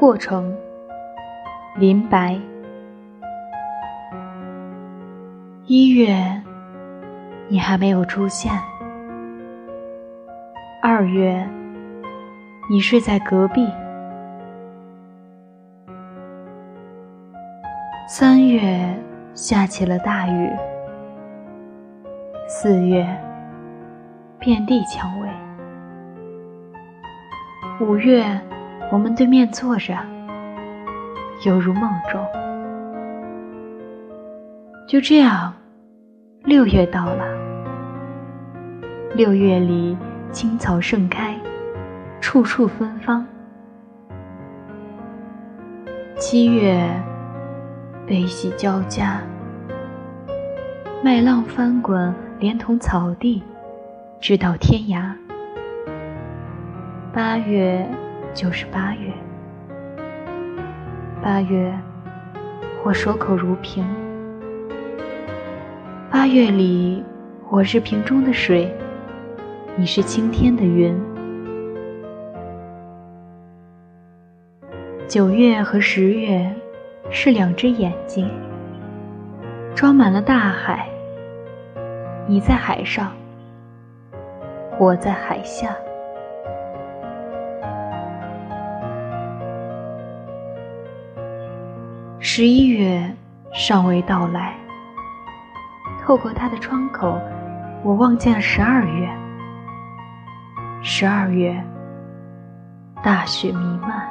过程，林白。一月，你还没有出现。二月，你睡在隔壁。三月，下起了大雨。四月，遍地蔷薇。五月，我们对面坐着，犹如梦中。就这样，六月到了。六月里，青草盛开，处处芬芳。七月，悲喜交加，麦浪翻滚，连同草地，直到天涯。八月就是八月，八月我守口如瓶。八月里，我是瓶中的水，你是青天的云。九月和十月是两只眼睛，装满了大海。你在海上，我在海下。十一月尚未到来，透过他的窗口，我望见了十二月。十二月，大雪弥漫。